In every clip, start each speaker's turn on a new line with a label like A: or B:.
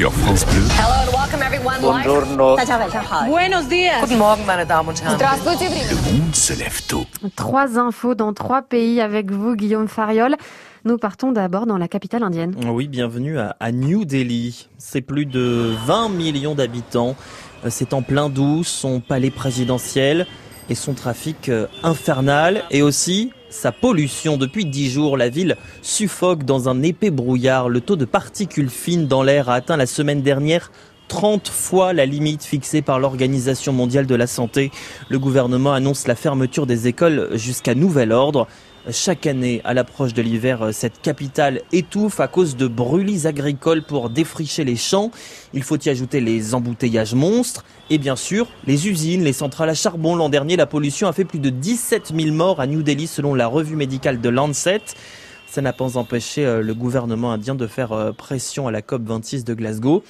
A: sur France Bleu.
B: Hello and welcome everyone. Buenos días. Guten Morgen, meine Damen und Herren.
A: Le monde se lève tôt.
C: Trois infos dans trois pays avec vous, Guillaume Fariol. Nous partons d'abord dans la capitale indienne.
D: Oui, bienvenue à, New Delhi. C'est plus de 20 millions d'habitants. Euh, c'est en plein doux, son palais présidentiel et son trafic euh, infernal et aussi sa pollution. Depuis dix jours, la ville suffoque dans un épais brouillard. Le taux de particules fines dans l'air a atteint la semaine dernière 30 fois la limite fixée par l'Organisation mondiale de la santé. Le gouvernement annonce la fermeture des écoles jusqu'à nouvel ordre. Chaque année, à l'approche de l'hiver, cette capitale étouffe à cause de brûlis agricoles pour défricher les champs. Il faut y ajouter les embouteillages monstres et bien sûr les usines, les centrales à charbon. L'an dernier, la pollution a fait plus de 17 000 morts à New Delhi selon la revue médicale de Lancet. Ça n'a pas empêché euh, le gouvernement indien de faire euh, pression à la COP26 de Glasgow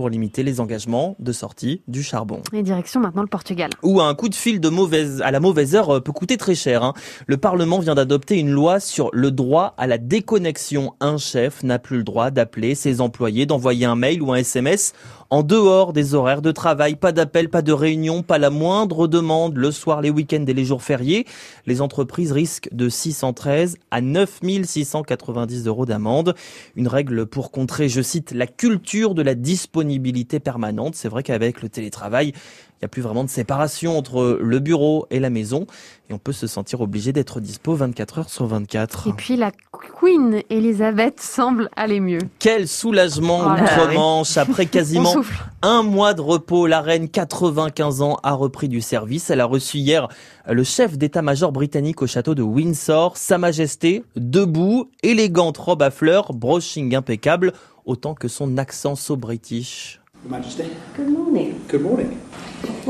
D: pour limiter les engagements de sortie du charbon.
C: Et direction maintenant le Portugal.
D: Ou un coup de fil de mauvaise, à la mauvaise heure euh, peut coûter très cher. hein. Le Parlement vient d'adopter une loi sur le droit à la déconnexion. Un chef n'a plus le droit d'appeler ses employés, d'envoyer un mail ou un SMS en dehors des horaires de travail. Pas d'appel, pas de réunion, pas la moindre demande le soir, les week-ends et les jours fériés. Les entreprises risquent de 613 à 9690 euros d'amende. Une règle pour contrer, je cite, la culture de la disponibilité permanente. C'est vrai qu'avec le télétravail, il n'y a plus vraiment de séparation entre le bureau et la maison et on peut se sentir obligé d'être dispo 24 heures sur 24.
C: Et puis la Queen Elizabeth semble aller mieux.
D: Quel soulagement
C: Oh
D: outre-Manche après quasiment un mois de repos. La reine, 95 ans, a repris du service. Elle a reçu hier le chef d'état-major britannique au château de Windsor, Sa Majesté, debout, élégante robe à fleurs, brushing impeccable, autant que son accent so-british.
E: Your Majesty.
F: Good morning.
E: Good morning.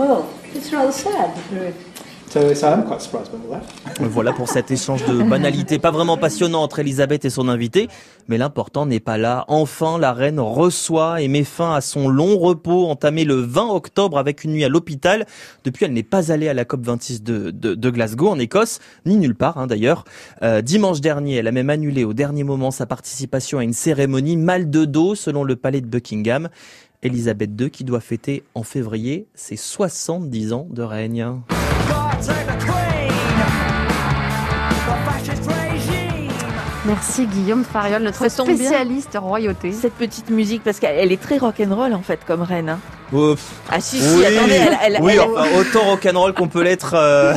F: Well, it's rather sad.
E: So, so I'm quite surprised by all that.
D: Voilà pour cet échange de banalités pas vraiment passionnant entre Elisabeth et son invité. Mais l'important n'est pas là. Enfin, la reine reçoit et met fin à son long repos entamé le 20 octobre avec une nuit à l'hôpital. Depuis, elle n'est pas allée à la COP26 de, de, de Glasgow en Écosse, ni nulle part hein, d'ailleurs. Euh, dimanche dernier, elle a même annulé au dernier moment sa participation à une cérémonie mal de dos selon le palais de Buckingham. Elisabeth II qui doit fêter en février ses 70 ans de règne.
C: Merci Guillaume Fariol, notre
G: tombe bien.
C: spécialiste royauté.
G: Cette petite musique, parce qu'elle elle est très rock'n'roll en fait comme reine. hein.
D: Pff,
G: Ah si, si,
D: oui,
G: attendez, elle, elle-
D: oui
G: elle-
D: enfin, autant rock'n'roll qu'on peut l'être. euh,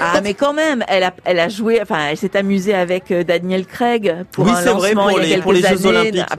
G: ah mais quand même, elle a, elle a joué, enfin elle s'est amusée avec euh, Daniel Craig pour
D: Oui,
G: un
D: c'est vrai,
G: lancement
D: pour
G: il y a
D: les- pour les
G: quelques
D: Jeux
G: années.
D: Olympiques.